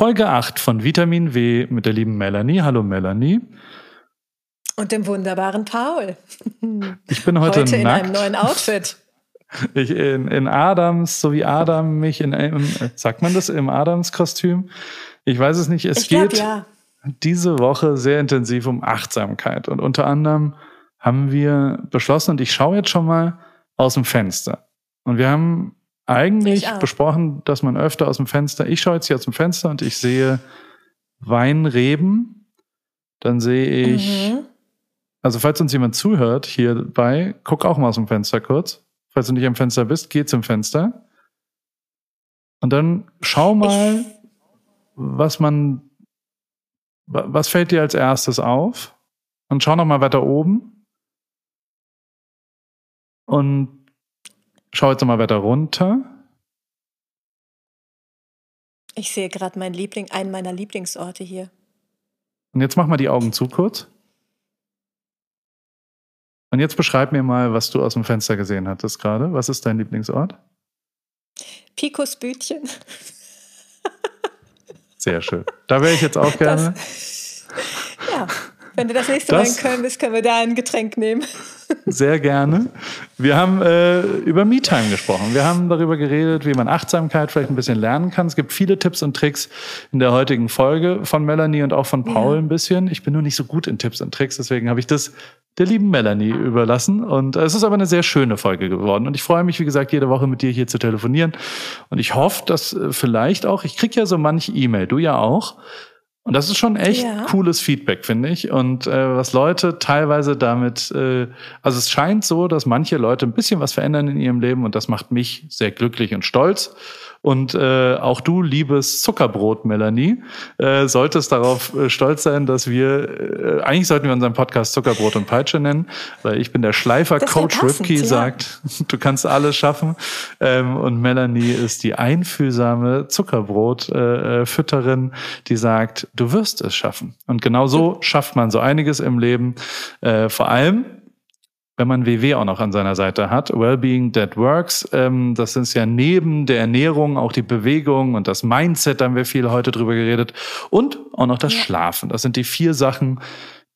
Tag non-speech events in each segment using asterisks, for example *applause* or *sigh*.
Folge 8 von Vitamin W mit der lieben Melanie. Hallo Melanie. Und dem wunderbaren Paul. Ich bin heute, heute in nackt. einem neuen Outfit. *laughs* Ich in, in Adams, so wie Adam mich in einem, sagt man das, im Adams-Kostüm? Ich weiß es nicht. Es ich glaub, geht ja. diese Woche sehr intensiv um Achtsamkeit. Und unter anderem haben wir beschlossen, und ich schaue jetzt schon mal aus dem Fenster. Und wir haben eigentlich besprochen, dass man öfter aus dem Fenster, ich schaue jetzt hier aus dem Fenster und ich sehe Weinreben. Dann sehe ich, Mhm. also falls uns jemand zuhört hierbei, guck auch mal aus dem Fenster kurz. Falls du nicht am Fenster bist, geh zum Fenster. Und dann schau mal, was man, wa- was fällt dir als erstes auf? Und schau noch mal weiter oben. Und schau jetzt mal weiter runter. Ich sehe gerade mein Liebling, einen meiner Lieblingsorte hier. Und jetzt mach mal die Augen zu kurz. Und jetzt beschreib mir mal, was du aus dem Fenster gesehen hattest gerade. Was ist dein Lieblingsort? Picos Bütchen. Sehr schön. Da wäre ich jetzt auch gerne. *laughs* Ja, wenn du das nächste Das- Mal in Köln bist, können wir da ein Getränk nehmen. *laughs* Sehr gerne. Wir haben äh, über MeTime gesprochen. Wir haben darüber geredet, wie man Achtsamkeit vielleicht ein bisschen lernen kann. Es gibt viele Tipps und Tricks in der heutigen Folge von Melanie und auch von Paul Ja. ein bisschen. Ich bin nur nicht so gut in Tipps und Tricks, deswegen habe ich das der lieben Melanie überlassen. Und äh, es ist aber eine sehr schöne Folge geworden. Und ich freue mich, wie gesagt, jede Woche mit dir hier zu telefonieren. Und ich hoffe, dass äh, vielleicht auch, ich krieg ja so manche E-Mail, du ja auch. Und das ist schon echt Ja. cooles Feedback, finde ich. Und äh, was Leute teilweise damit, äh, also es scheint so, dass manche Leute ein bisschen was verändern in ihrem Leben und das macht mich sehr glücklich und stolz. Und äh, auch du, liebes Zuckerbrot, Melanie, äh, solltest darauf äh, stolz sein, dass wir, äh, eigentlich sollten wir unseren Podcast Zuckerbrot und Peitsche nennen, weil ich bin der Schleifer. Das Coach Ripke ja. sagt, du kannst alles schaffen. Ähm, und Melanie ist die einfühlsame Zuckerbrot-Fütterin, die sagt, du wirst es schaffen. Und genau so schafft man so einiges im Leben. Äh, vor allem, wenn man WW auch noch an seiner Seite hat. Wellbeing That Works, ähm, das ist ja neben der Ernährung auch die Bewegung und das Mindset, da haben wir viel heute drüber geredet. Und auch noch das Ja. Schlafen. Das sind die vier Sachen,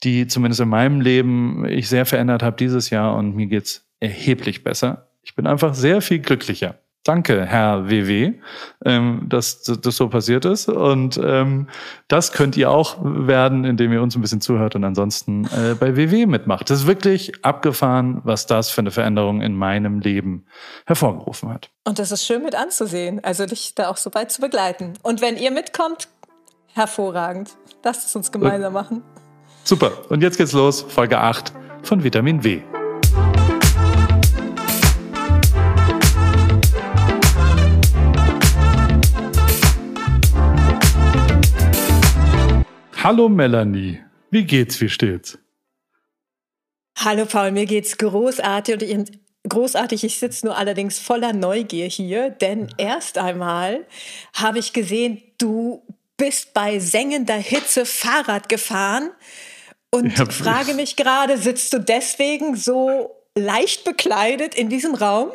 die zumindest in meinem Leben ich sehr verändert habe dieses Jahr und mir geht's erheblich besser. Ich bin einfach sehr viel glücklicher. Danke, Herr WW, ähm, dass das so passiert ist. Und ähm, das könnt ihr auch werden, indem ihr uns ein bisschen zuhört und ansonsten äh, bei WW mitmacht. Das ist wirklich abgefahren, was das für eine Veränderung in meinem Leben hervorgerufen hat. Und das ist schön mit anzusehen, also dich da auch so weit zu begleiten. Und wenn ihr mitkommt, hervorragend. Lasst es uns gemeinsam machen. Super. Und jetzt geht's los. Folge 8 von Vitamin W. Hallo Melanie. Wie geht's? Wie steht's? Hallo Paul, mir geht's großartig und ich, großartig. Ich sitze nur allerdings voller Neugier hier, denn erst einmal habe ich gesehen, du bist bei sengender Hitze Fahrrad gefahren und Ja, frage mich gerade, sitzt du deswegen so leicht bekleidet in diesem Raum?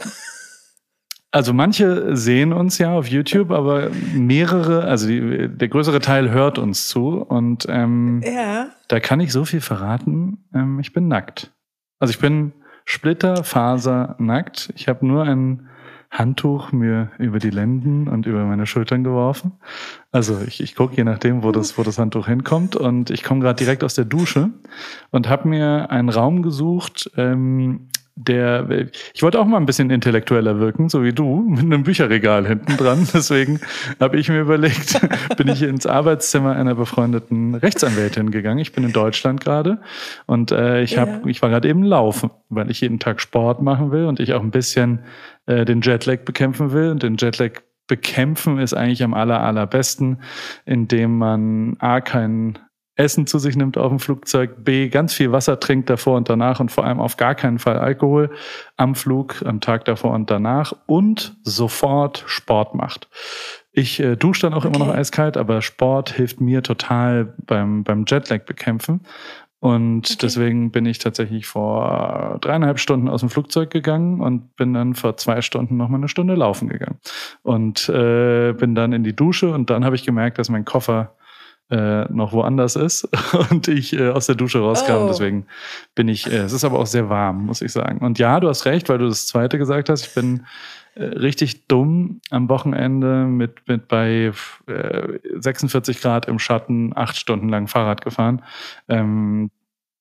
Also manche sehen uns ja auf YouTube, aber mehrere, also die, der größere Teil hört uns zu und ähm, Ja. Da kann ich so viel verraten. Ähm, ich bin nackt. Also ich bin splitterfasernackt. Ich habe nur ein Handtuch mir über die Lenden und über meine Schultern geworfen. Also ich, ich gucke je nachdem, wo das, wo das Handtuch hinkommt. Und ich komme gerade direkt aus der Dusche und habe mir einen Raum gesucht, ähm, der, ich wollte auch mal ein bisschen intellektueller wirken, so wie du, mit einem Bücherregal hinten dran. *laughs* Deswegen habe ich mir überlegt, *laughs* bin ich ins Arbeitszimmer einer befreundeten Rechtsanwältin gegangen. Ich bin in Deutschland gerade und äh, ich, hab, Ja. ich war gerade eben laufen, weil ich jeden Tag Sport machen will und ich auch ein bisschen äh, den Jetlag bekämpfen will. Und den Jetlag bekämpfen ist eigentlich am aller, allerbesten, indem man A, kein Essen zu sich nimmt auf dem Flugzeug, B, ganz viel Wasser trinkt davor und danach und vor allem auf gar keinen Fall Alkohol am Flug, am Tag davor und danach und sofort Sport macht. Ich äh, dusche dann auch immer noch Okay. eiskalt, aber Sport hilft mir total beim, beim Jetlag bekämpfen. Und okay. deswegen bin ich tatsächlich vor dreieinhalb Stunden aus dem Flugzeug gegangen und bin dann vor zwei Stunden noch mal eine Stunde laufen gegangen. Und äh, bin dann in die Dusche und dann habe ich gemerkt, dass mein Koffer äh, noch woanders ist *laughs* und ich äh, aus der Dusche rauskam. Oh. Deswegen bin ich, äh, es ist aber auch sehr warm, muss ich sagen. Und ja, du hast recht, weil du das zweite gesagt hast. Ich bin äh, richtig dumm am Wochenende mit, mit bei äh, 46 Grad im Schatten acht Stunden lang Fahrrad gefahren. Ähm,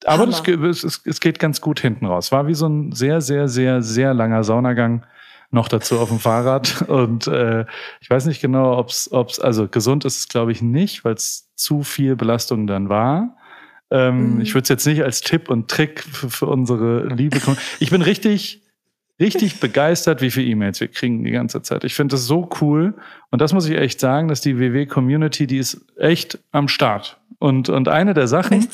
aber das, es, es geht ganz gut hinten raus. War wie so ein sehr, sehr, sehr, sehr langer Saunagang noch dazu auf dem Fahrrad. *laughs* Und äh, ich weiß nicht genau, ob es, also gesund ist es, glaube ich, nicht, weil es zu viel Belastung dann war. Ähm, mhm. Ich würde es jetzt nicht als Tipp und Trick für, für unsere Liebe. Ich bin richtig, richtig *laughs* begeistert, wie viele E-Mails wir kriegen die ganze Zeit. Ich finde das so cool. Und das muss ich echt sagen, dass die WW-Community, die ist echt am Start. Und, und eine der Sachen,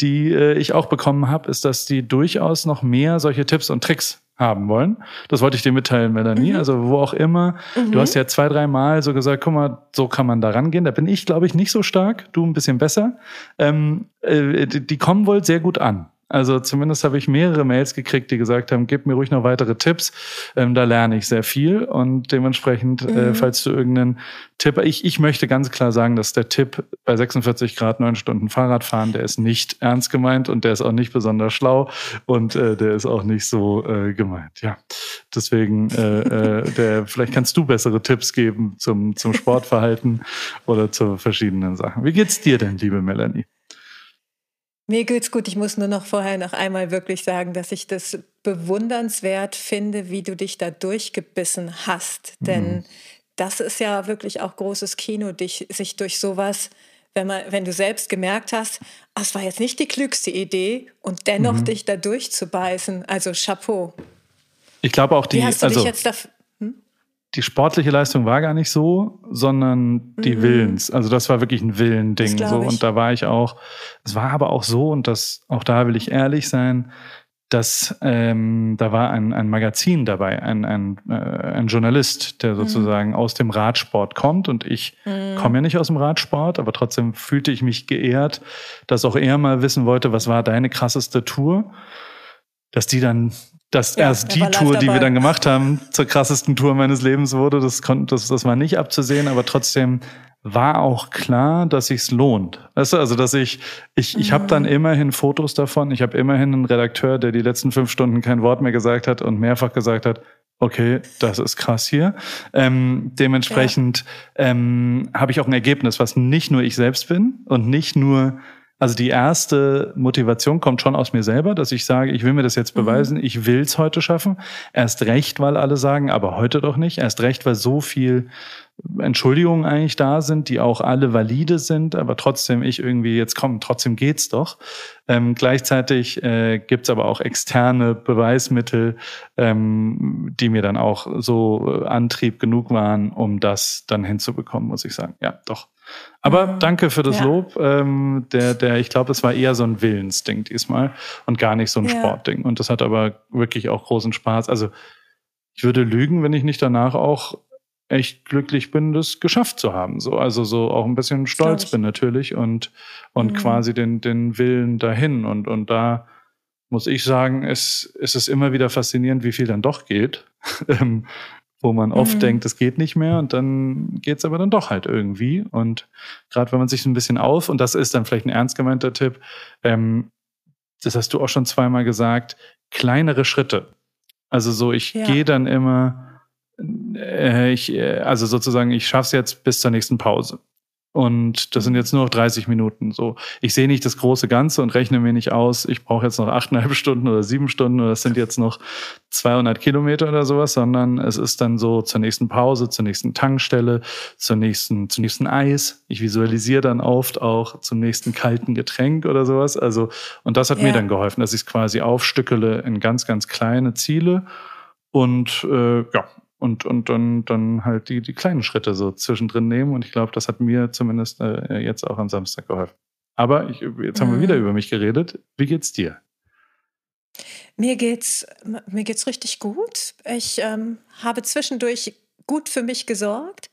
die äh, ich auch bekommen habe, ist, dass die durchaus noch mehr solche Tipps und Tricks haben wollen. Das wollte ich dir mitteilen, Melanie. Mhm. Also wo auch immer. Mhm. Du hast ja zwei, drei Mal so gesagt, guck mal, so kann man da rangehen. Da bin ich, glaube ich, nicht so stark. Du ein bisschen besser. Ähm, äh, die, die kommen wohl sehr gut an. Also zumindest habe ich mehrere Mails gekriegt, die gesagt haben, gib mir ruhig noch weitere Tipps. Ähm, da lerne ich sehr viel und dementsprechend, äh, mhm. äh, falls du irgendeinen Tipp, ich, ich möchte ganz klar sagen, dass der Tipp bei 46 Grad neun Stunden Fahrradfahren, der ist nicht ernst gemeint und der ist auch nicht besonders schlau und äh, der ist auch nicht so äh, gemeint. Ja, deswegen, äh, äh, der, vielleicht kannst du bessere Tipps geben zum, zum Sportverhalten oder zu verschiedenen Sachen. Wie geht's dir denn, liebe Melanie? Mir geht's gut. Ich muss nur noch vorher noch einmal wirklich sagen, dass ich das bewundernswert finde, wie du dich da durchgebissen hast. Mhm. Denn das ist ja wirklich auch großes Kino, dich, sich durch sowas, wenn, man, wenn du selbst gemerkt hast, ah, es war jetzt nicht die klügste Idee und dennoch mhm. dich da durchzubeißen. Also Chapeau. Ich glaube auch die. Wie hast du also, dich jetzt dafür, die sportliche Leistung war gar nicht so, sondern die mhm. Willens. Also das war wirklich ein Willending. So. Und da war ich auch, es war aber auch so, und das, auch da will ich ehrlich sein, dass ähm, da war ein, ein Magazin dabei, ein, ein, äh, ein Journalist, der mhm. sozusagen mhm. aus dem Radsport kommt. Und ich mhm. komme ja nicht aus dem Radsport, aber trotzdem fühlte ich mich geehrt, dass auch er mal wissen wollte, was war deine krasseste Tour dass die dann dass ja, erst die Tour, die wir dann gemacht haben, zur krassesten Tour meines Lebens wurde. Das, konnte, das, das war nicht abzusehen, aber trotzdem war auch klar, dass sich's lohnt. Weißt du, also dass ich, ich, ich habe dann mhm. immerhin Fotos davon. Ich habe immerhin einen Redakteur, der die letzten fünf Stunden kein Wort mehr gesagt hat und mehrfach gesagt hat, okay, das ist krass hier. Ähm, dementsprechend ja. ähm, habe ich auch ein Ergebnis, was nicht nur ich selbst bin und nicht nur also die erste Motivation kommt schon aus mir selber, dass ich sage, ich will mir das jetzt mhm. beweisen, mhm. ich will es heute schaffen. Erst recht, weil alle sagen, aber heute doch nicht. Erst recht, weil so viel Entschuldigungen eigentlich da sind, die auch alle valide sind, aber trotzdem ich irgendwie jetzt komm, trotzdem geht's doch. Ähm, gleichzeitig äh, gibt's aber auch externe Beweismittel, ähm, die mir dann auch so äh, Antrieb genug waren, um das dann hinzubekommen, muss ich sagen. Ja, doch. Aber danke für das ja. Lob. Ähm, der, der, ich glaube, es war eher so ein Willensding diesmal und gar nicht so ein ja. Sportding. Und das hat aber wirklich auch großen Spaß. Also ich würde lügen, wenn ich nicht danach auch echt glücklich bin, das geschafft zu haben. So, also so auch ein bisschen stolz bin natürlich und, und mhm. quasi den, den Willen dahin. Und, und da muss ich sagen, es, es ist immer wieder faszinierend, wie viel dann doch geht. *laughs* Wo man oft mhm. denkt, es geht nicht mehr und dann geht es aber dann doch halt irgendwie. Und gerade wenn man sich so ein bisschen auf, und das ist dann vielleicht ein ernst gemeinter Tipp, ähm, das hast du auch schon zweimal gesagt, kleinere Schritte. Also so, ich ja. gehe dann immer, äh, ich, äh, also sozusagen, ich schaffe es jetzt bis zur nächsten Pause. Und das sind jetzt nur noch 30 Minuten. So, ich sehe nicht das große Ganze und rechne mir nicht aus, ich brauche jetzt noch achteinhalb *laughs* Stunden oder sieben Stunden oder es sind jetzt noch 200 Kilometer oder sowas, sondern es ist dann so zur nächsten Pause, zur nächsten Tankstelle, zur nächsten, zum nächsten Eis. Ich visualisiere dann oft auch zum nächsten kalten Getränk oder sowas. Also, und das hat ja. mir dann geholfen, dass ich es quasi aufstückele in ganz, ganz kleine Ziele. Und äh, ja, und, und dann, dann halt die, die kleinen Schritte so zwischendrin nehmen. Und ich glaube, das hat mir zumindest äh, jetzt auch am Samstag geholfen. Aber ich, jetzt haben wir wieder mhm. über mich geredet. Wie geht's dir? Mir geht's, mir geht's richtig gut. Ich ähm, habe zwischendurch gut für mich gesorgt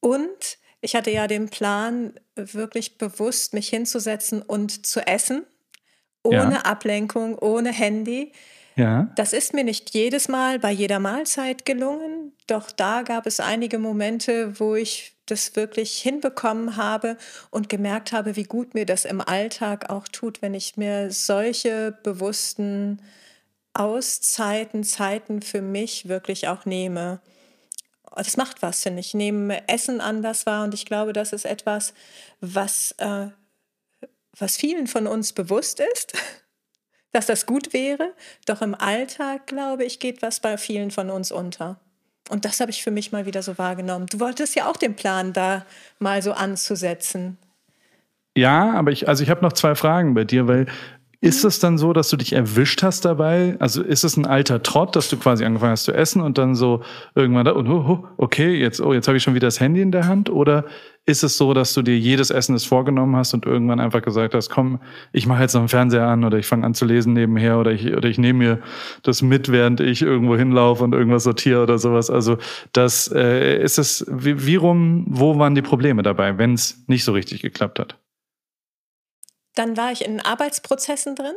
und ich hatte ja den Plan, wirklich bewusst mich hinzusetzen und zu essen ohne Ja. Ablenkung, ohne Handy. Ja. Das ist mir nicht jedes Mal bei jeder Mahlzeit gelungen, doch da gab es einige Momente, wo ich das wirklich hinbekommen habe und gemerkt habe, wie gut mir das im Alltag auch tut, wenn ich mir solche bewussten Auszeiten, Zeiten für mich wirklich auch nehme. Das macht was, finde ich. Nehme Essen anders wahr und ich glaube, das ist etwas, was, äh, was vielen von uns bewusst ist, dass das gut wäre. Doch im Alltag, glaube ich, geht was bei vielen von uns unter. Und das habe ich für mich mal wieder so wahrgenommen. Du wolltest ja auch den Plan da mal so anzusetzen. Ja, aber ich, also ich habe noch zwei Fragen bei dir, weil ist es dann so, dass du dich erwischt hast dabei? Also ist es ein alter Trott, dass du quasi angefangen hast zu essen und dann so irgendwann da, und oh, oh, okay, jetzt, oh, jetzt habe ich schon wieder das Handy in der Hand? Oder ist es so, dass du dir jedes Essen das vorgenommen hast und irgendwann einfach gesagt hast, komm, ich mache jetzt noch einen Fernseher an oder ich fange an zu lesen nebenher oder ich, oder ich nehme mir das mit, während ich irgendwo hinlaufe und irgendwas sortiere oder sowas. Also das äh, ist es, wie, wie rum, wo waren die Probleme dabei, wenn es nicht so richtig geklappt hat? Dann war ich in Arbeitsprozessen drin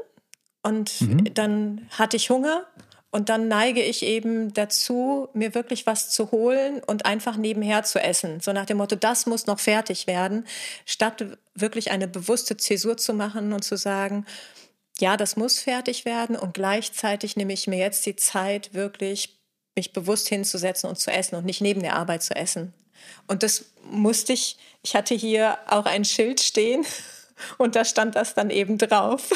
und Mhm. dann hatte ich Hunger und dann neige ich eben dazu, mir wirklich was zu holen und einfach nebenher zu essen. So nach dem Motto, das muss noch fertig werden, statt wirklich eine bewusste Zäsur zu machen und zu sagen, ja, das muss fertig werden und gleichzeitig nehme ich mir jetzt die Zeit, wirklich mich bewusst hinzusetzen und zu essen und nicht neben der Arbeit zu essen. Und das musste ich, ich hatte hier auch ein Schild stehen *laughs* und da stand das dann eben drauf.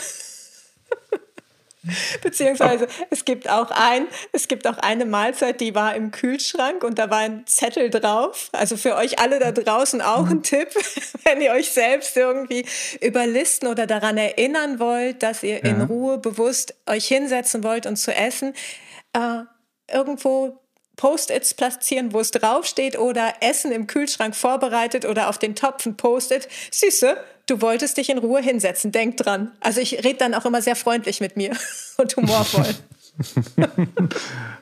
*laughs* Beziehungsweise es gibt auch ein, es gibt auch eine Mahlzeit, die war im Kühlschrank und da war ein Zettel drauf. Also für euch alle da draußen auch ein Tipp, *laughs* wenn ihr euch selbst irgendwie überlisten oder daran erinnern wollt, dass ihr in Ja. Ruhe bewusst euch hinsetzen wollt und zu essen. Äh, irgendwo Post-its platzieren, wo es draufsteht oder Essen im Kühlschrank vorbereitet oder auf den Topf ein Post-it. Süße, du wolltest dich in Ruhe hinsetzen, denk dran. Also ich rede dann auch immer sehr freundlich mit mir *laughs* und humorvoll. *laughs*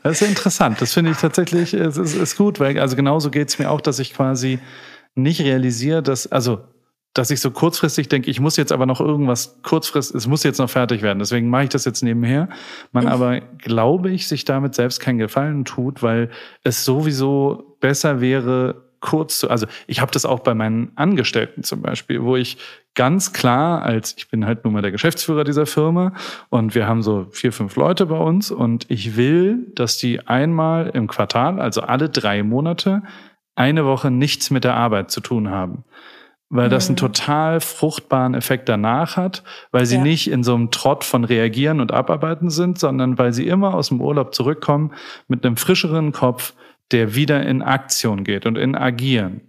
Das ist interessant. Das finde ich tatsächlich, es ist, ist gut, weil also genauso geht es mir auch, dass ich quasi nicht realisiere, dass, also, dass ich so kurzfristig denke, ich muss jetzt aber noch irgendwas kurzfristig, es muss jetzt noch fertig werden. Deswegen mache ich das jetzt nebenher. Man aber, glaube ich, sich damit selbst keinen Gefallen tut, weil es sowieso besser wäre, kurz zu, also ich habe das auch bei meinen Angestellten zum Beispiel, wo ich ganz klar als, ich bin halt nun mal der Geschäftsführer dieser Firma und wir haben so vier, fünf Leute bei uns und ich will, dass die einmal im Quartal, also alle drei Monate, eine Woche nichts mit der Arbeit zu tun haben. Weil das einen Mhm. total fruchtbaren Effekt danach hat, weil sie Ja. nicht in so einem Trott von Reagieren und Abarbeiten sind, sondern weil sie immer aus dem Urlaub zurückkommen mit einem frischeren Kopf, der wieder in Aktion geht und in Agieren.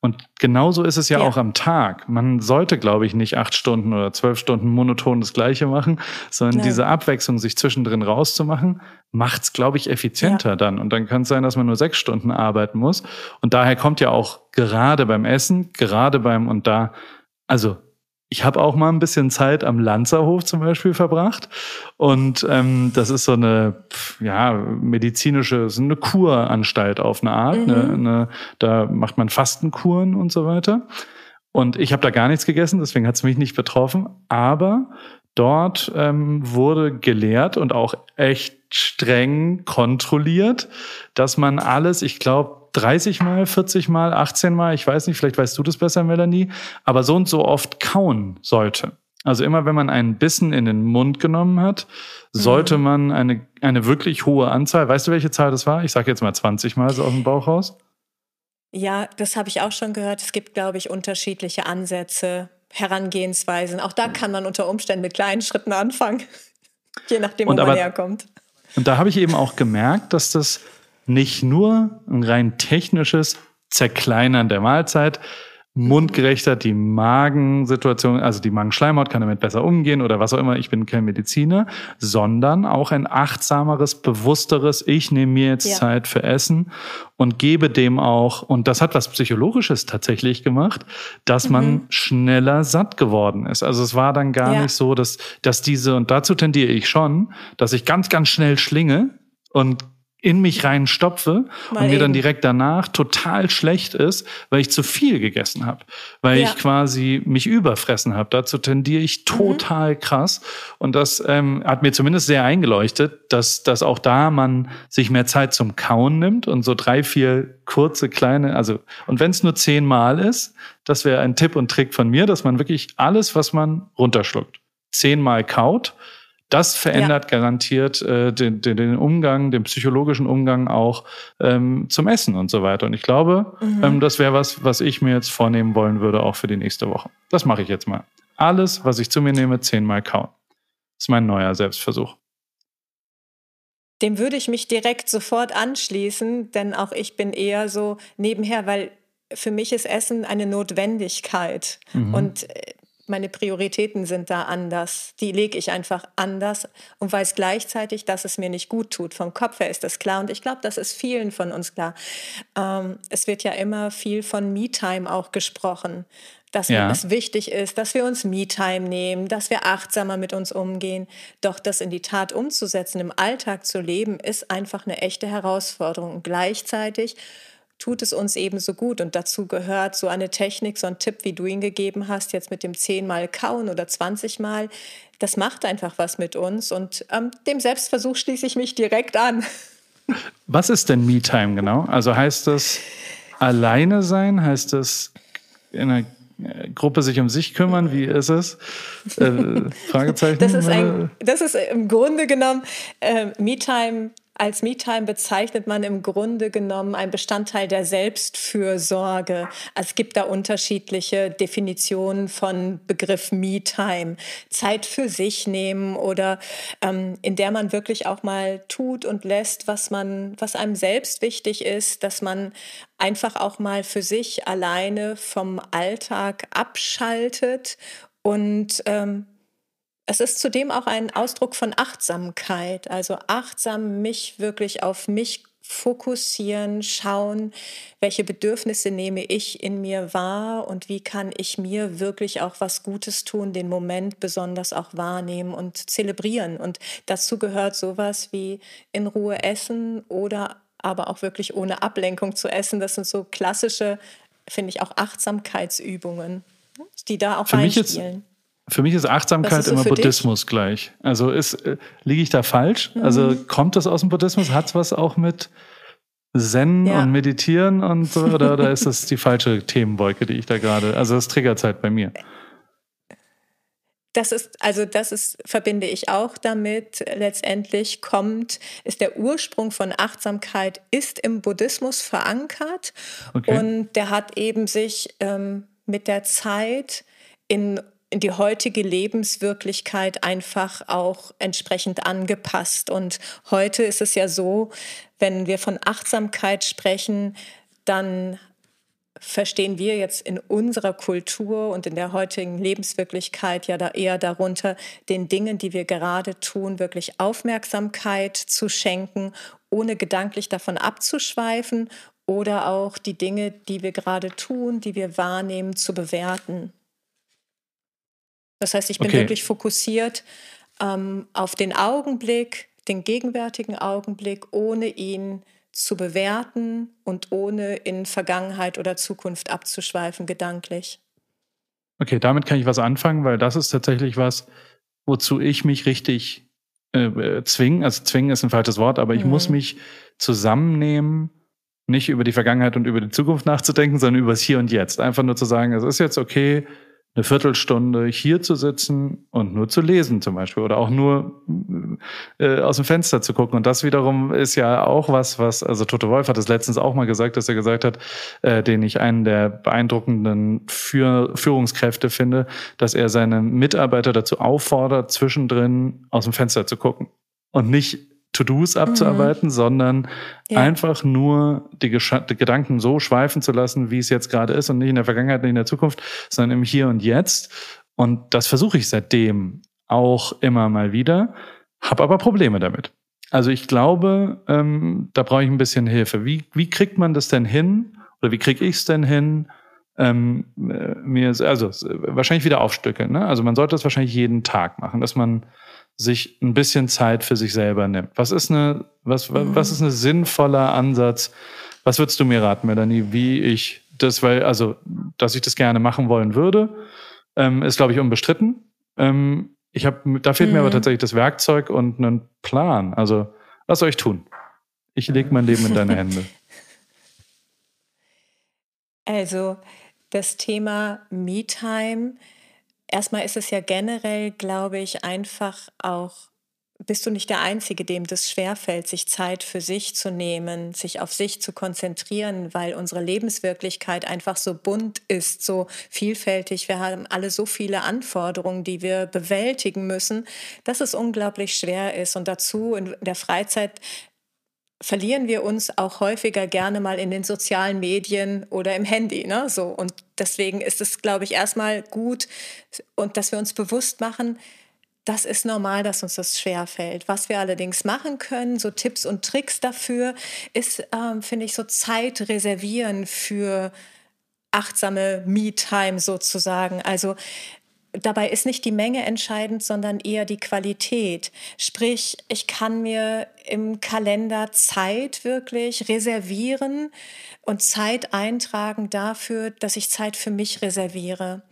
Und genauso ist es ja, Ja. auch am Tag. Man sollte, glaube ich, nicht acht Stunden oder zwölf Stunden monoton das Gleiche machen, sondern Nein. diese Abwechslung, sich zwischendrin rauszumachen, macht's, glaube ich, effizienter dann. Und dann kann es sein, dass man nur sechs Stunden arbeiten muss. Und daher kommt ja auch gerade beim Essen, gerade beim und da, also ich habe auch mal ein bisschen Zeit am Lanzerhof zum Beispiel verbracht. Und ähm, das ist so eine ja, medizinische, so eine Kuranstalt auf eine Art. Mhm. Eine, eine, da macht man Fastenkuren und so weiter. Und ich habe da gar nichts gegessen, deswegen hat es mich nicht betroffen. Aber dort ähm, wurde gelehrt und auch echt streng kontrolliert, dass man alles, ich glaube, 30 Mal, 40 Mal, 18 Mal, ich weiß nicht, vielleicht weißt du das besser, Melanie, aber so und so oft kauen sollte. Also immer, wenn man einen Bissen in den Mund genommen hat, sollte Mhm. man eine, eine wirklich hohe Anzahl, weißt du, welche Zahl das war? Ich sage jetzt mal 20 Mal so aus dem Bauch raus. Ja, das habe ich auch schon gehört. Es gibt, glaube ich, unterschiedliche Ansätze, Herangehensweisen. Auch da kann man unter Umständen mit kleinen Schritten anfangen, *laughs* je nachdem, wo Und man aber- herkommt. Und da habe ich eben auch gemerkt, dass das nicht nur ein rein technisches Zerkleinern der Mahlzeit, mundgerechter die Magensituation, also die Magenschleimhaut kann damit besser umgehen oder was auch immer, ich bin kein Mediziner, sondern auch ein achtsameres, bewussteres, ich nehme mir jetzt Ja. Zeit für Essen und gebe dem auch, und das hat was Psychologisches tatsächlich gemacht, dass man Mhm. schneller satt geworden ist. Also es war dann gar Ja. nicht so, dass, dass diese, und dazu tendiere ich schon, dass ich ganz, ganz schnell schlinge und in mich reinstopfe Mal und mir eben. dann direkt danach total schlecht ist, weil ich zu viel gegessen habe, weil ja. ich quasi mich überfressen habe. Dazu tendiere ich mhm. total mhm. krass und das ähm, hat mir zumindest sehr eingeleuchtet, dass, dass auch da man sich mehr Zeit zum Kauen nimmt und so drei, vier kurze kleine, also und wenn es nur zehnmal ist, das wäre ein Tipp und Trick von mir, dass man wirklich alles, was man runterschluckt, zehnmal kaut das verändert ja. garantiert äh, den, den, den Umgang, den psychologischen Umgang auch ähm, zum Essen und so weiter. Und ich glaube, mhm. ähm, das wäre was, was ich mir jetzt vornehmen wollen würde, auch für die nächste Woche. Das mache ich jetzt mal. Alles, was ich zu mir nehme, zehnmal kauen. Das ist mein neuer Selbstversuch. Dem würde ich mich direkt sofort anschließen, denn auch ich bin eher so nebenher, weil für mich ist Essen eine Notwendigkeit. Mhm. Und äh, meine Prioritäten sind da anders. Die lege ich einfach anders und weiß gleichzeitig, dass es mir nicht gut tut. Vom Kopf her ist das klar und ich glaube, das ist vielen von uns klar. Ähm, es wird ja immer viel von Me-Time auch gesprochen dass ja. es wichtig ist, dass wir uns Me-Time nehmen, dass wir achtsamer mit uns umgehen. Doch das in die Tat umzusetzen, im Alltag zu leben, ist einfach eine echte Herausforderung. Und gleichzeitig tut es uns ebenso gut. Und dazu gehört so eine Technik, so ein Tipp, wie du ihn gegeben hast, jetzt mit dem zehnmal kauen oder 20 Mal. Das macht einfach was mit uns und ähm, dem Selbstversuch schließe ich mich direkt an. *laughs* Was ist denn Me-Time genau? Also heißt das alleine sein? Heißt das in einer Gruppe sich um sich kümmern? Wie ist es? Äh, *laughs* Fragezeichen. Das ist, ein, das ist im Grunde genommen äh, Me-Time als Me-Time bezeichnet man im Grunde genommen einen Bestandteil der Selbstfürsorge. Es gibt da unterschiedliche Definitionen von Begriff Me-Time. Zeit für sich nehmen oder ähm, in der man wirklich auch mal tut und lässt, was man, was einem selbst wichtig ist, dass man einfach auch mal für sich alleine vom Alltag abschaltet und ähm, es ist zudem auch ein Ausdruck von Achtsamkeit, also achtsam mich wirklich auf mich fokussieren, schauen, welche Bedürfnisse nehme ich in mir wahr und wie kann ich mir wirklich auch was Gutes tun, den Moment besonders auch wahrnehmen und zelebrieren. Und dazu gehört sowas wie in Ruhe essen oder aber auch wirklich ohne Ablenkung zu essen. Das sind so klassische, finde ich, auch Achtsamkeitsübungen, die da auch Für reinspielen. Für mich ist Achtsamkeit ist immer Buddhismus dich? gleich. Also ist, äh, liege ich da falsch? Mhm. Also kommt das aus dem Buddhismus? Hat es was auch mit Zen ja. und Meditieren und so? Oder, oder ist das die falsche Themenwolke, die ich da gerade, also das Triggerzeit bei mir? Das ist, also das ist, verbinde ich auch damit. Letztendlich kommt, ist der Ursprung von Achtsamkeit, ist im Buddhismus verankert. Okay. Und der hat eben sich ähm, mit der Zeit in die heutige Lebenswirklichkeit einfach auch entsprechend angepasst. Und heute ist es ja so, wenn wir von Achtsamkeit sprechen, dann verstehen wir jetzt in unserer Kultur und in der heutigen Lebenswirklichkeit ja da eher darunter, den Dingen, die wir gerade tun, wirklich Aufmerksamkeit zu schenken, ohne gedanklich davon abzuschweifen oder auch die Dinge, die wir gerade tun, die wir wahrnehmen, zu bewerten. Das heißt, ich bin okay. wirklich fokussiert ähm, auf den Augenblick, den gegenwärtigen Augenblick, ohne ihn zu bewerten und ohne in Vergangenheit oder Zukunft abzuschweifen, gedanklich. Okay, damit kann ich was anfangen, weil das ist tatsächlich was, wozu ich mich richtig äh, zwingen. Also zwingen ist ein falsches Wort, aber ich mhm. muss mich zusammennehmen, nicht über die Vergangenheit und über die Zukunft nachzudenken, sondern über das Hier und Jetzt. Einfach nur zu sagen, es ist jetzt okay, eine Viertelstunde hier zu sitzen und nur zu lesen zum Beispiel oder auch nur äh, aus dem Fenster zu gucken. Und das wiederum ist ja auch was, was, also Toto Wolf hat es letztens auch mal gesagt, dass er gesagt hat, äh, den ich einen der beeindruckenden Führ Führungskräfte finde, dass er seine Mitarbeiter dazu auffordert, zwischendrin aus dem Fenster zu gucken und nicht To-Dos abzuarbeiten, mhm. sondern ja. einfach nur die, die, Gedanken so schweifen zu lassen, wie es jetzt gerade ist und nicht in der Vergangenheit, nicht in der Zukunft, sondern im Hier und Jetzt. Und das versuche ich seitdem auch immer mal wieder, habe aber Probleme damit. Also ich glaube, ähm, da brauche ich ein bisschen Hilfe. Wie, wie kriegt man das denn hin? Oder wie kriege ich es denn hin? Ähm, äh, mir also wahrscheinlich wieder aufstückeln. Ne? Also man sollte das wahrscheinlich jeden Tag machen, dass man sich ein bisschen Zeit für sich selber nimmt? Was ist eine, was, mhm. was ist ein sinnvoller Ansatz? Was würdest du mir raten, Melanie, wie ich das, weil, also, dass ich das gerne machen wollen würde, ähm, ist, glaube ich, unbestritten. Ähm, ich habe, da fehlt mhm. mir aber mhm. tatsächlich das Werkzeug und einen Plan. Also, was soll ich tun? Ich lege mein Leben in deine Hände. *laughs* Also, das Thema Me-Time, erstmal ist es ja generell, glaube ich, einfach auch bist du nicht der Einzige, dem das schwerfällt, sich Zeit für sich zu nehmen, sich auf sich zu konzentrieren, weil unsere Lebenswirklichkeit einfach so bunt ist, so vielfältig. Wir haben alle so viele Anforderungen, die wir bewältigen müssen, dass es unglaublich schwer ist. Und dazu in der Freizeit verlieren wir uns auch häufiger gerne mal in den sozialen Medien oder im Handy. Ne? So. Und deswegen ist es, glaube ich, erstmal gut und dass wir uns bewusst machen, das ist normal, dass uns das schwer fällt. Was wir allerdings machen können, so Tipps und Tricks dafür, ist, ähm, finde ich, so Zeit reservieren für achtsame Me-Time sozusagen. Also dabei ist nicht die Menge entscheidend, sondern eher die Qualität. Sprich, ich kann mir im Kalender Zeit wirklich reservieren und Zeit eintragen dafür, dass ich Zeit für mich reserviere.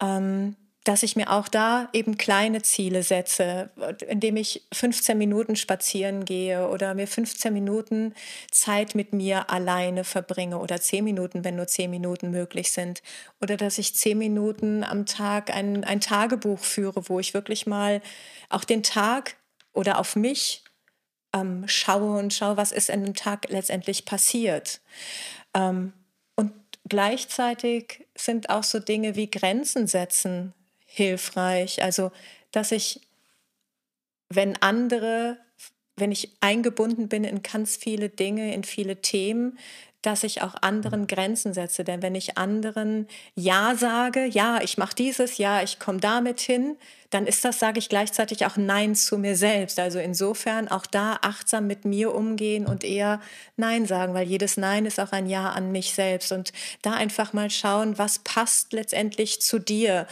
Ähm, dass ich mir auch da eben kleine Ziele setze, indem ich 15 Minuten spazieren gehe oder mir 15 Minuten Zeit mit mir alleine verbringe oder 10 Minuten, wenn nur 10 Minuten möglich sind. Oder dass ich 10 Minuten am Tag ein, ein Tagebuch führe, wo ich wirklich mal auch den Tag oder auf mich ähm, schaue und schaue, was ist in dem Tag letztendlich passiert. Ähm, und gleichzeitig sind auch so Dinge wie Grenzen setzen hilfreich. Also, dass ich, wenn andere, wenn ich eingebunden bin in ganz viele Dinge, in viele Themen, dass ich auch anderen Grenzen setze. Denn wenn ich anderen Ja sage, ja, ich mache dieses, ja, ich komme damit hin, dann ist das, sage ich gleichzeitig auch Nein zu mir selbst. Also insofern auch da achtsam mit mir umgehen und eher Nein sagen, weil jedes Nein ist auch ein Ja an mich selbst. Und da einfach mal schauen, was passt letztendlich zu dir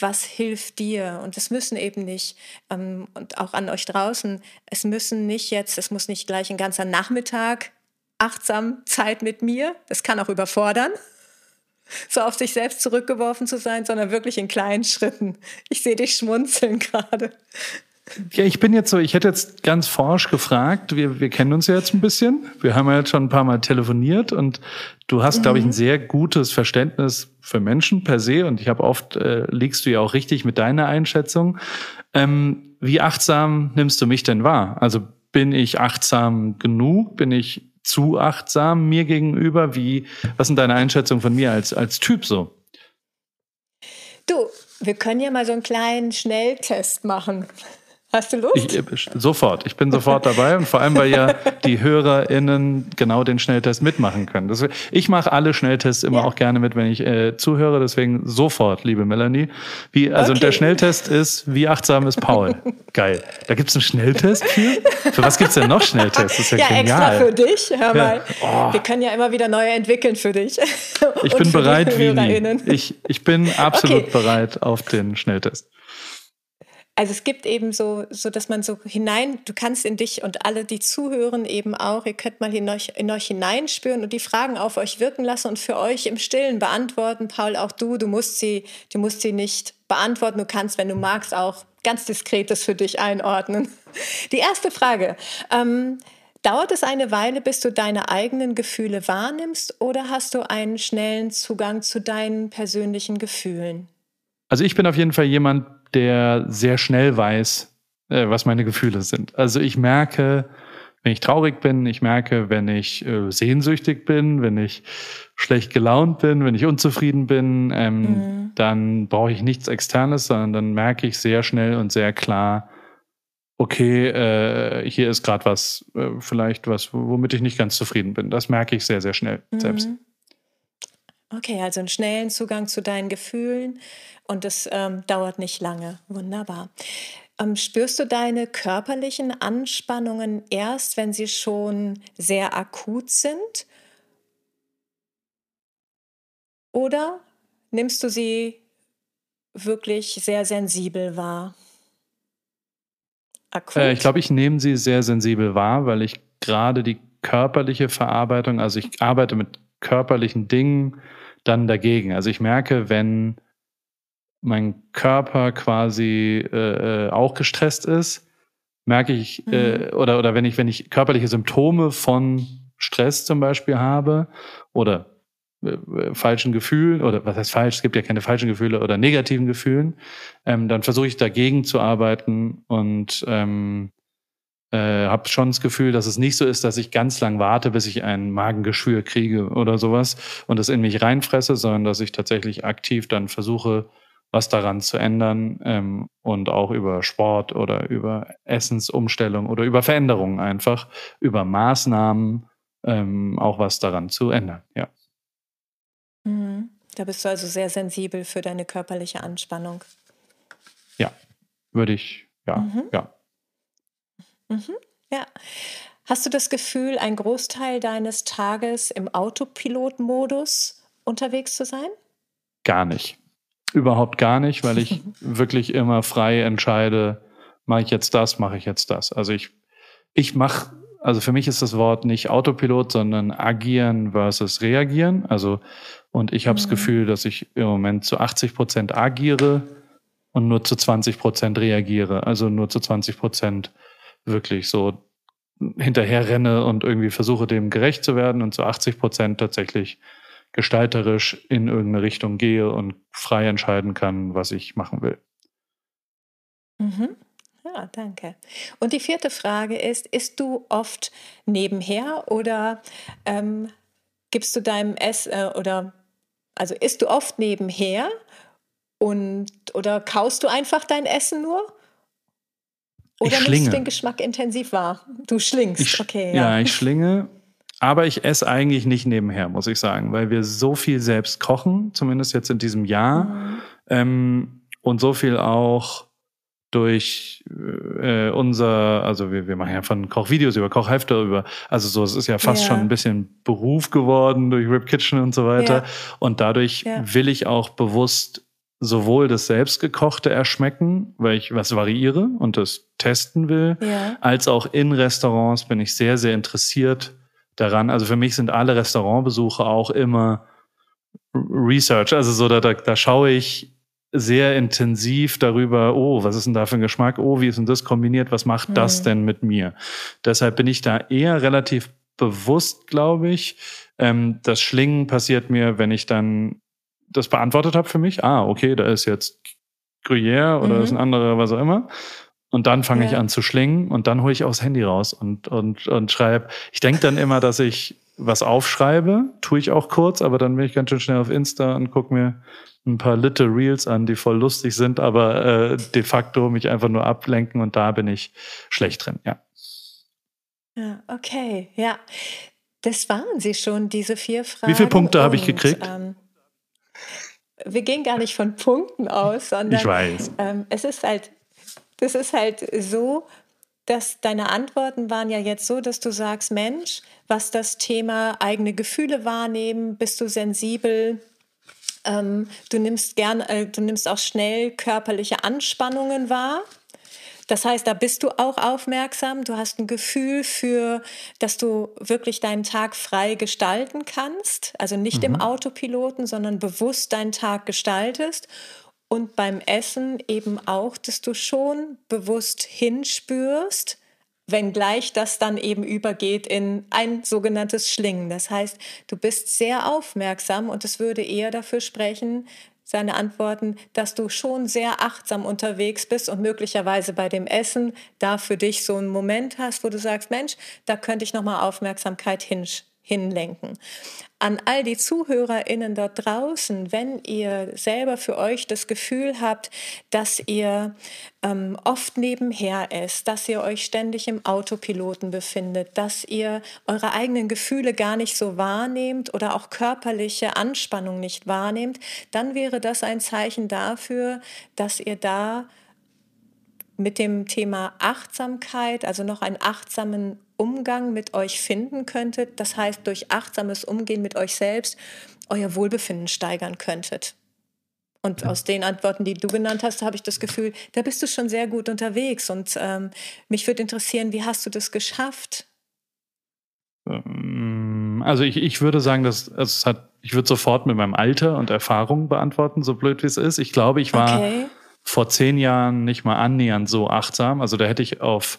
was hilft dir? Und es müssen eben nicht, ähm, und auch an euch draußen, es müssen nicht jetzt, es muss nicht gleich ein ganzer Nachmittag achtsam Zeit mit mir, das kann auch überfordern, *laughs* so auf sich selbst zurückgeworfen zu sein, sondern wirklich in kleinen Schritten. Ich sehe dich schmunzeln *laughs* gerade. Ja, ich bin jetzt so, ich hätte jetzt ganz forsch gefragt, wir, wir kennen uns ja jetzt ein bisschen, wir haben ja jetzt schon ein paar Mal telefoniert und du hast, mhm. glaube ich, ein sehr gutes Verständnis für Menschen per se und ich habe oft, äh, liegst du ja auch richtig mit deiner Einschätzung. Ähm, wie achtsam nimmst du mich denn wahr? Also bin ich achtsam genug? Bin ich zu achtsam mir gegenüber? Wie, was sind deine Einschätzungen von mir als, als Typ so? Du, wir können ja mal so einen kleinen Schnelltest machen. Hast du Lust? Ich, sofort. Ich bin sofort dabei und vor allem, weil ja *laughs* die HörerInnen genau den Schnelltest mitmachen können. Das, ich mache alle Schnelltests immer ja. auch gerne mit, wenn ich äh, zuhöre. Deswegen sofort, liebe Melanie. Wie, also okay. der Schnelltest ist, wie achtsam ist Paul? *laughs* Geil. Da gibt es einen Schnelltest für? Für was gibt es denn noch Schnelltests? Das ist ja, ja extra für dich. Hör mal. Ja. Oh. Wir können ja immer wieder neue entwickeln für dich. Ich bin bereit wie. Ich, ich bin absolut okay. bereit auf den Schnelltest. Also es gibt eben so, so, dass man so hinein, du kannst in dich und alle, die zuhören, eben auch, ihr könnt mal in euch, in euch hineinspüren und die Fragen auf euch wirken lassen und für euch im Stillen beantworten. Paul, auch du, du musst sie, du musst sie nicht beantworten. Du kannst, wenn du magst, auch ganz diskretes für dich einordnen. *laughs* Die erste Frage. Ähm, Dauert es eine Weile, bis du deine eigenen Gefühle wahrnimmst oder hast du einen schnellen Zugang zu deinen persönlichen Gefühlen? Also ich bin auf jeden Fall jemand, der sehr schnell weiß, äh, was meine Gefühle sind. Also ich merke, wenn ich traurig bin, ich merke, wenn ich äh, sehnsüchtig bin, wenn ich schlecht gelaunt bin, wenn ich unzufrieden bin, ähm, mhm. dann brauche ich nichts Externes, sondern dann merke ich sehr schnell und sehr klar, okay, äh, hier ist gerade was, äh, vielleicht was, womit ich nicht ganz zufrieden bin. Das merke ich sehr, sehr schnell mhm. selbst. Okay, also einen schnellen Zugang zu deinen Gefühlen und es ähm, dauert nicht lange. Wunderbar. Ähm, spürst du deine körperlichen Anspannungen erst, wenn sie schon sehr akut sind? Oder nimmst du sie wirklich sehr sensibel wahr? akut? Äh, ich glaube, ich nehme sie sehr sensibel wahr, weil ich gerade die körperliche Verarbeitung, also ich arbeite mit körperlichen Dingen dann dagegen. Also ich merke, wenn mein Körper quasi äh, äh auch gestresst ist, merke ich, mhm. äh, oder, oder wenn ich, wenn ich körperliche Symptome von Stress zum Beispiel habe oder äh, falschen Gefühlen oder was heißt falsch, es gibt ja keine falschen Gefühle oder negativen Gefühlen, ähm, dann versuche ich dagegen zu arbeiten und ähm, äh, habe schon das Gefühl, dass es nicht so ist, dass ich ganz lang warte, bis ich ein Magengeschwür kriege oder sowas und das in mich reinfresse, sondern dass ich tatsächlich aktiv dann versuche, was daran zu ändern ähm, und auch über Sport oder über Essensumstellung oder über Veränderungen einfach, über Maßnahmen ähm, auch was daran zu ändern. Ja. Mhm. Da bist du also sehr sensibel für deine körperliche Anspannung. Ja, würde ich, ja, mhm. ja. Mhm. Ja. Hast du das Gefühl, ein Großteil deines Tages im Autopilot-Modus unterwegs zu sein? Gar nicht. Überhaupt gar nicht, weil ich *laughs* wirklich immer frei entscheide, mache ich jetzt das, mache ich jetzt das. Also ich, ich mache also für mich ist das Wort nicht Autopilot, sondern agieren versus reagieren. Also, und ich habe das mhm. Gefühl, dass ich im Moment zu 80 Prozent agiere und nur zu 20 Prozent reagiere. Also nur zu 20 Prozent wirklich so hinterher renne und irgendwie versuche, dem gerecht zu werden und zu 80 Prozent tatsächlich gestalterisch in irgendeine Richtung gehe und frei entscheiden kann, was ich machen will. Mhm. Ja, danke. Und die vierte Frage ist, isst du oft nebenher oder ähm, gibst du deinem Essen äh, oder also isst du oft nebenher und oder kaust du einfach dein Essen nur? Oder nimmst du den Geschmack intensiv wahr? Du schlingst, ich, okay. Ja. ja, ich schlinge, aber ich esse eigentlich nicht nebenher, muss ich sagen, weil wir so viel selbst kochen, zumindest jetzt in diesem Jahr, mhm. ähm, und so viel auch durch äh, unser, also wir, wir machen ja von Kochvideos über Kochhefte über, also so, es ist ja fast ja. schon ein bisschen Beruf geworden durch Rip Kitchen und so weiter. Ja. Und dadurch ja. will ich auch bewusst sowohl das selbstgekochte erschmecken, weil ich was variiere und das testen will, als auch in Restaurants bin ich sehr, sehr interessiert daran. Also für mich sind alle Restaurantbesuche auch immer Research. Also so, da, da, da schaue ich sehr intensiv darüber, oh, was ist denn da für ein Geschmack? Oh, wie ist denn das kombiniert? Was macht mhm. das denn mit mir? Deshalb bin ich da eher relativ bewusst, glaube ich. Ähm, das Schlingen passiert mir, wenn ich dann das beantwortet habe für mich. Ah, okay, da ist jetzt Gruyère oder mhm. ist ein anderer, was auch immer. Und dann fange ja. ich an zu schlingen und dann hole ich auch das Handy raus und, und, und schreibe. Ich denke dann immer, dass ich was aufschreibe, tue ich auch kurz, aber dann bin ich ganz schön schnell auf Insta und gucke mir ein paar Little Reels an, die voll lustig sind, aber äh, de facto mich einfach nur ablenken und da bin ich schlecht drin, ja. Ja, okay, ja. Das waren sie schon, diese vier Fragen. Wie viele Punkte habe ich gekriegt? Ähm, wir gehen gar nicht von Punkten aus, sondern ich weiß. Ähm, es ist halt, das ist halt so, dass deine Antworten waren ja jetzt so, dass du sagst, Mensch, was das Thema eigene Gefühle wahrnehmen, bist du sensibel, ähm, du nimmst gern, äh, du nimmst auch schnell körperliche Anspannungen wahr. Das heißt, da bist du auch aufmerksam. Du hast ein Gefühl für, dass du wirklich deinen Tag frei gestalten kannst. Also nicht mhm. im Autopiloten, sondern bewusst deinen Tag gestaltest. Und beim Essen eben auch, dass du schon bewusst hinspürst, wenngleich das dann eben übergeht in ein sogenanntes Schlingen. Das heißt, du bist sehr aufmerksam und es würde eher dafür sprechen, seine Antworten, dass du schon sehr achtsam unterwegs bist und möglicherweise bei dem Essen da für dich so einen Moment hast, wo du sagst, Mensch, da könnte ich nochmal Aufmerksamkeit hinsch hinlenken. An all die ZuhörerInnen dort draußen, wenn ihr selber für euch das Gefühl habt, dass ihr ähm, oft nebenher ist, dass ihr euch ständig im Autopiloten befindet, dass ihr eure eigenen Gefühle gar nicht so wahrnehmt oder auch körperliche Anspannung nicht wahrnehmt, dann wäre das ein Zeichen dafür, dass ihr da mit dem Thema Achtsamkeit, also noch einen achtsamen Umgang mit euch finden könntet. Das heißt, durch achtsames Umgehen mit euch selbst euer Wohlbefinden steigern könntet. Und aus den Antworten, die du genannt hast, habe ich das Gefühl, da bist du schon sehr gut unterwegs. Und ähm, mich würde interessieren, wie hast du das geschafft? Ähm, also ich, ich würde sagen, dass es hat, ich würde sofort mit meinem Alter und Erfahrung beantworten, so blöd wie es ist. Ich glaube, ich war okay. vor zehn Jahren nicht mal annähernd so achtsam. Also da hätte ich auf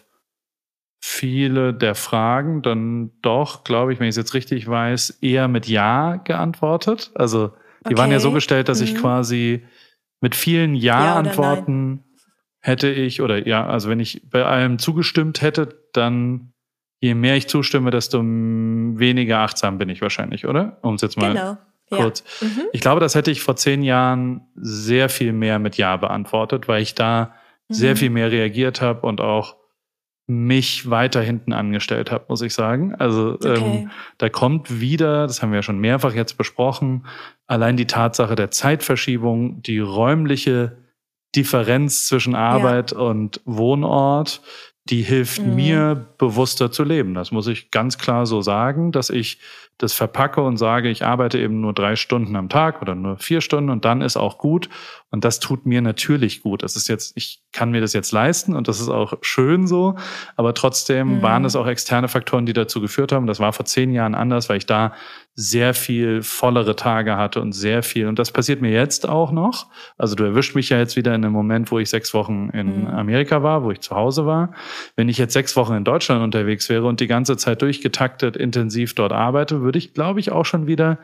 viele der Fragen dann doch, glaube ich, wenn ich es jetzt richtig weiß, eher mit Ja geantwortet. Also die okay. waren ja so gestellt, dass mhm. ich quasi mit vielen Ja-Antworten ja hätte ich, oder ja, also wenn ich bei allem zugestimmt hätte, dann je mehr ich zustimme, desto weniger achtsam bin ich wahrscheinlich, oder? Um es jetzt mal genau. kurz. Ja. Mhm. Ich glaube, das hätte ich vor zehn Jahren sehr viel mehr mit Ja beantwortet, weil ich da mhm. sehr viel mehr reagiert habe und auch mich weiter hinten angestellt habe, muss ich sagen. Also okay. ähm, da kommt wieder, das haben wir ja schon mehrfach jetzt besprochen, allein die Tatsache der Zeitverschiebung, die räumliche Differenz zwischen Arbeit ja. und Wohnort, die hilft mhm. mir bewusster zu leben. Das muss ich ganz klar so sagen, dass ich das verpacke und sage, ich arbeite eben nur drei Stunden am Tag oder nur vier Stunden und dann ist auch gut. Und das tut mir natürlich gut. Das ist jetzt, ich kann mir das jetzt leisten und das ist auch schön so. Aber trotzdem mhm. waren es auch externe Faktoren, die dazu geführt haben. Das war vor zehn Jahren anders, weil ich da sehr viel vollere Tage hatte und sehr viel. Und das passiert mir jetzt auch noch. Also du erwischt mich ja jetzt wieder in einem Moment, wo ich sechs Wochen in mhm. Amerika war, wo ich zu Hause war. Wenn ich jetzt sechs Wochen in Deutschland unterwegs wäre und die ganze Zeit durchgetaktet intensiv dort arbeite, würde ich, glaube ich, auch schon wieder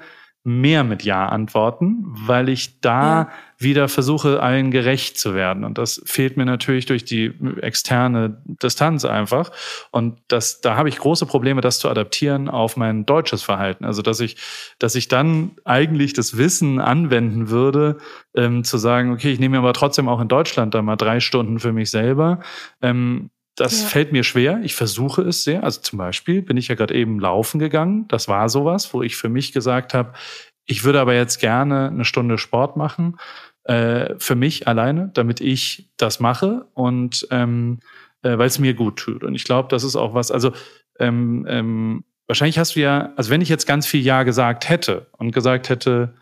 mehr mit Ja antworten, weil ich da ja. wieder versuche, allen gerecht zu werden. Und das fehlt mir natürlich durch die externe Distanz einfach. Und das, da habe ich große Probleme, das zu adaptieren auf mein deutsches Verhalten. Also, dass ich, dass ich dann eigentlich das Wissen anwenden würde, ähm, zu sagen, okay, ich nehme mir aber trotzdem auch in Deutschland da mal drei Stunden für mich selber. Ähm, das ja. fällt mir schwer. Ich versuche es sehr. Also zum Beispiel bin ich ja gerade eben laufen gegangen. Das war sowas, wo ich für mich gesagt habe, ich würde aber jetzt gerne eine Stunde Sport machen äh, für mich alleine, damit ich das mache und ähm, äh, weil es mir gut tut. Und ich glaube, das ist auch was. Also ähm, ähm, wahrscheinlich hast du ja, also wenn ich jetzt ganz viel Ja gesagt hätte und gesagt hätte,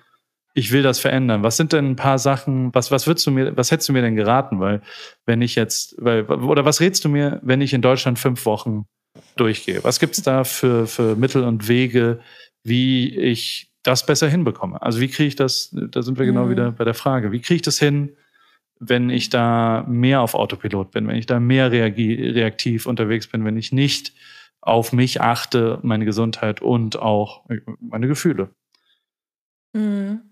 ich will das verändern. Was sind denn ein paar Sachen, was, was würdest du mir, was hättest du mir denn geraten? Weil, wenn ich jetzt, weil, oder was rätst du mir, wenn ich in Deutschland fünf Wochen durchgehe? Was gibt's da für, für Mittel und Wege, wie ich das besser hinbekomme? Also wie kriege ich das, da sind wir genau mhm. wieder bei der Frage, wie kriege ich das hin, wenn ich da mehr auf Autopilot bin, wenn ich da mehr reaktiv unterwegs bin, wenn ich nicht auf mich achte, meine Gesundheit und auch meine Gefühle? Mhm.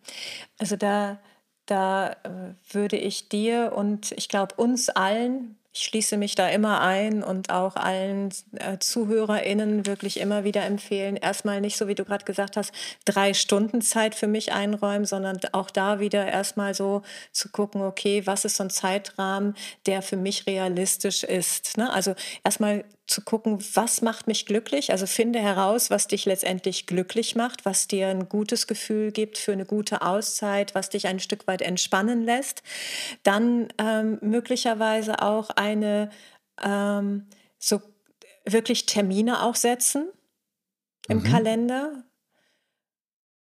Also da, da äh, würde ich dir und ich glaube uns allen, ich schließe mich da immer ein und auch allen äh, ZuhörerInnen wirklich immer wieder empfehlen, erstmal nicht so, wie du gerade gesagt hast, drei Stunden Zeit für mich einräumen, sondern auch da wieder erstmal so zu gucken, okay, was ist so ein Zeitrahmen, der für mich realistisch ist. Ne? Also erstmal zu gucken, was macht mich glücklich. Also finde heraus, was dich letztendlich glücklich macht, was dir ein gutes Gefühl gibt für eine gute Auszeit, was dich ein Stück weit entspannen lässt. Dann ähm, möglicherweise auch eine ähm, so wirklich Termine auch setzen im mhm. Kalender.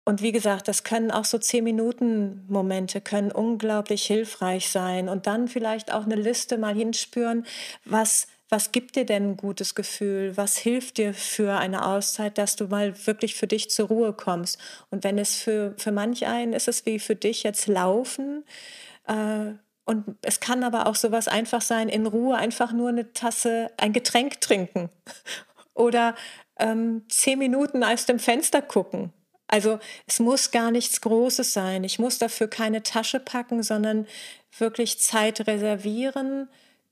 Und wie gesagt, das können auch so zehn Minuten Momente können unglaublich hilfreich sein. Und dann vielleicht auch eine Liste mal hinspüren, was was gibt dir denn ein gutes Gefühl? Was hilft dir für eine Auszeit, dass du mal wirklich für dich zur Ruhe kommst? Und wenn es für, für manch einen ist es wie für dich jetzt Laufen. Äh, und es kann aber auch sowas einfach sein, in Ruhe einfach nur eine Tasse, ein Getränk trinken. *laughs* Oder ähm, zehn Minuten aus dem Fenster gucken. Also es muss gar nichts Großes sein. Ich muss dafür keine Tasche packen, sondern wirklich Zeit reservieren,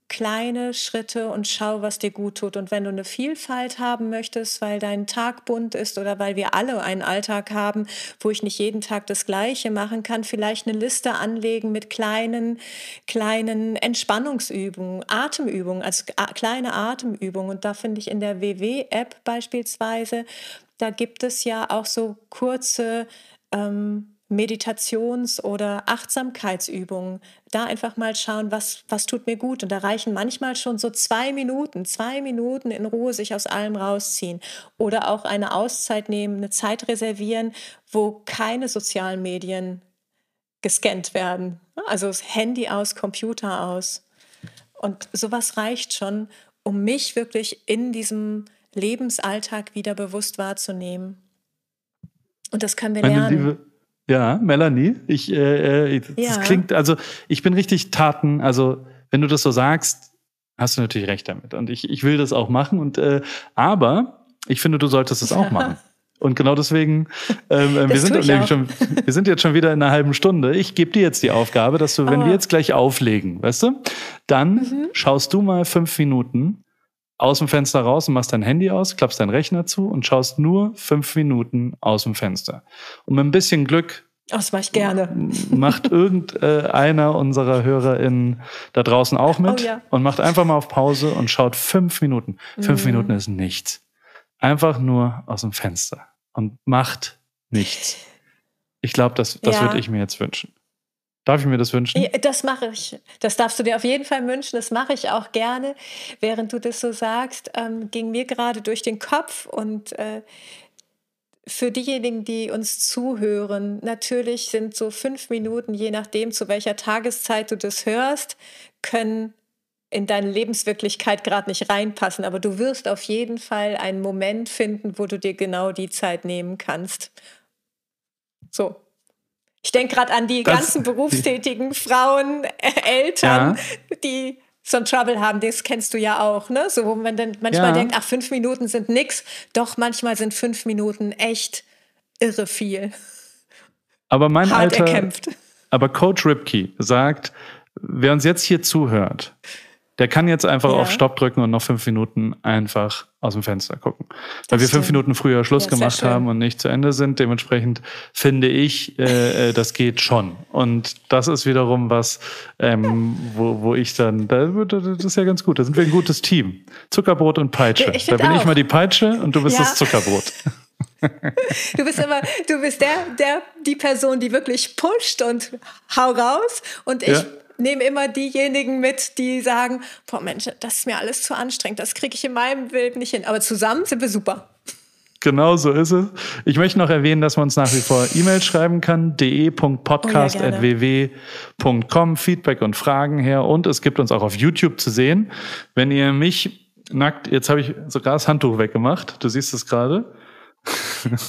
kleine Schritte und schau, was dir gut tut. Und wenn du eine Vielfalt haben möchtest, weil dein Tag bunt ist oder weil wir alle einen Alltag haben, wo ich nicht jeden Tag das Gleiche machen kann, vielleicht eine Liste anlegen mit kleinen, kleinen Entspannungsübungen, Atemübungen, also kleine Atemübungen. Und da finde ich in der WW-App beispielsweise, da gibt es ja auch so kurze ähm, Meditations- oder Achtsamkeitsübungen. Da einfach mal schauen, was, was tut mir gut. Und da reichen manchmal schon so zwei Minuten, zwei Minuten in Ruhe sich aus allem rausziehen. Oder auch eine Auszeit nehmen, eine Zeit reservieren, wo keine sozialen Medien gescannt werden. Also das Handy aus, Computer aus. Und sowas reicht schon, um mich wirklich in diesem Lebensalltag wieder bewusst wahrzunehmen. Und das können wir lernen. Liebe, ja, Melanie, ich, äh, äh, das Ja. klingt, also ich bin richtig Taten, also wenn du das so sagst, hast du natürlich recht damit. Und ich, ich will das auch machen. Und äh, aber ich finde, du solltest es auch machen. *laughs* Und genau deswegen, ähm, äh, wir, sind ich schon, wir sind jetzt schon wieder in einer halben Stunde. Ich gebe dir jetzt die Aufgabe, dass du, wenn Oh. wir jetzt gleich auflegen, weißt du, dann Mhm. schaust du mal fünf Minuten aus dem Fenster raus und machst dein Handy aus, klappst deinen Rechner zu und schaust nur fünf Minuten aus dem Fenster. Und mit ein bisschen Glück Oh, das mache ich gerne. macht irgendeiner unserer HörerInnen da draußen auch mit Oh ja. und macht einfach mal auf Pause und schaut fünf Minuten. Fünf Mhm. Minuten ist nichts. Einfach nur aus dem Fenster und macht nichts. Ich glaube, das, das Ja. würde ich mir jetzt wünschen. Darf ich mir das wünschen? Ja, das mache ich. Das darfst du dir auf jeden Fall wünschen. Das mache ich auch gerne. Während du das so sagst, ähm, ging mir gerade durch den Kopf und äh, für diejenigen, die uns zuhören, natürlich sind so fünf Minuten, je nachdem, zu welcher Tageszeit du das hörst, können in deine Lebenswirklichkeit gerade nicht reinpassen. Aber du wirst auf jeden Fall einen Moment finden, wo du dir genau die Zeit nehmen kannst. So. Ich denke gerade an die Das- ganzen *laughs* berufstätigen Frauen, äh, Eltern, die so ein Trouble haben, das kennst du ja auch, ne? So, wo man dann manchmal Ja. denkt, ach, fünf Minuten sind nix. Doch, manchmal sind fünf Minuten echt irre viel. Aber mein Hart alter, erkämpft. aber Coach Ripke sagt, wer uns jetzt hier zuhört, der kann jetzt einfach Ja. auf Stopp drücken und noch fünf Minuten einfach aus dem Fenster gucken. Weil wir fünf. Minuten früher Schluss Ja, gemacht haben und nicht zu Ende sind. Dementsprechend finde ich, äh, äh, das geht schon. Und das ist wiederum was, ähm, wo, wo ich dann, da, das ist ja ganz gut. Da sind wir ein gutes Team. Zuckerbrot und Peitsche. Ich da bin ich auch. mal die Peitsche und du bist Ja. das Zuckerbrot. *laughs* *laughs* Du bist immer, du bist der, der, die Person, die wirklich pusht und hau raus. Und ich Ja. Nehme immer diejenigen mit, die sagen, boah Mensch, das ist mir alles zu anstrengend, das kriege ich in meinem Bild nicht hin. Aber zusammen sind wir super. Genau so ist es. Ich möchte noch erwähnen, dass man uns nach wie vor E-Mails schreiben kann, de.podcast.ww.com, Feedback und Fragen her. Und es gibt uns auch auf YouTube zu sehen. Wenn ihr mich nackt, jetzt habe ich sogar das Handtuch weggemacht, du siehst es gerade.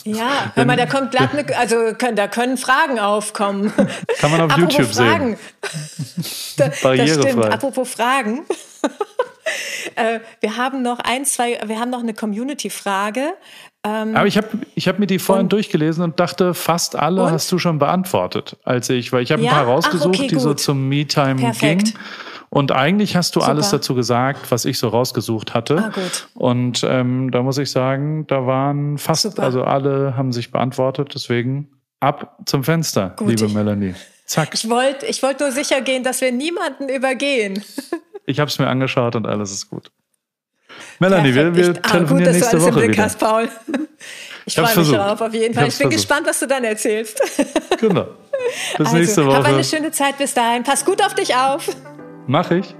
Ja, *laughs* hör mal, da kommt glatt eine, also können, da können Fragen aufkommen. *laughs* Kann man auf Apropos YouTube sehen. Fragen. *laughs* Da, das Barrierefrei. stimmt. Apropos Fragen. äh, wir haben noch ein, zwei, wir haben noch eine Community-Frage. Ähm, Aber ich habe ich hab mir die vorhin durchgelesen und dachte, fast alle Und? hast du schon beantwortet, als ich, weil ich habe Ja? ein paar Ach, rausgesucht, okay, die so zum Me-Time gingen. Und eigentlich hast du Super. alles dazu gesagt, was ich so rausgesucht hatte. Ah, gut. Und ähm, da muss ich sagen, da waren fast, Super. also alle haben sich beantwortet. Deswegen ab zum Fenster, Gut, liebe ich- Melanie. Zack. ich wollte ich wollt nur sicher gehen, dass wir niemanden übergehen. *laughs* Ich habe es mir angeschaut und alles ist gut. Melanie, wir, Perfekt. wir Ich- ah, telefonieren gut, dass du nächste Woche Blick wieder. hast, Paul. Ich Ich freue mich versucht. darauf auf jeden Ich Fall. hab's Ich bin versucht. gespannt, was du dann erzählst. Genau. Bis Also, nächste hab Woche. eine schöne Zeit bis dahin. Pass gut auf dich auf. Mach ich.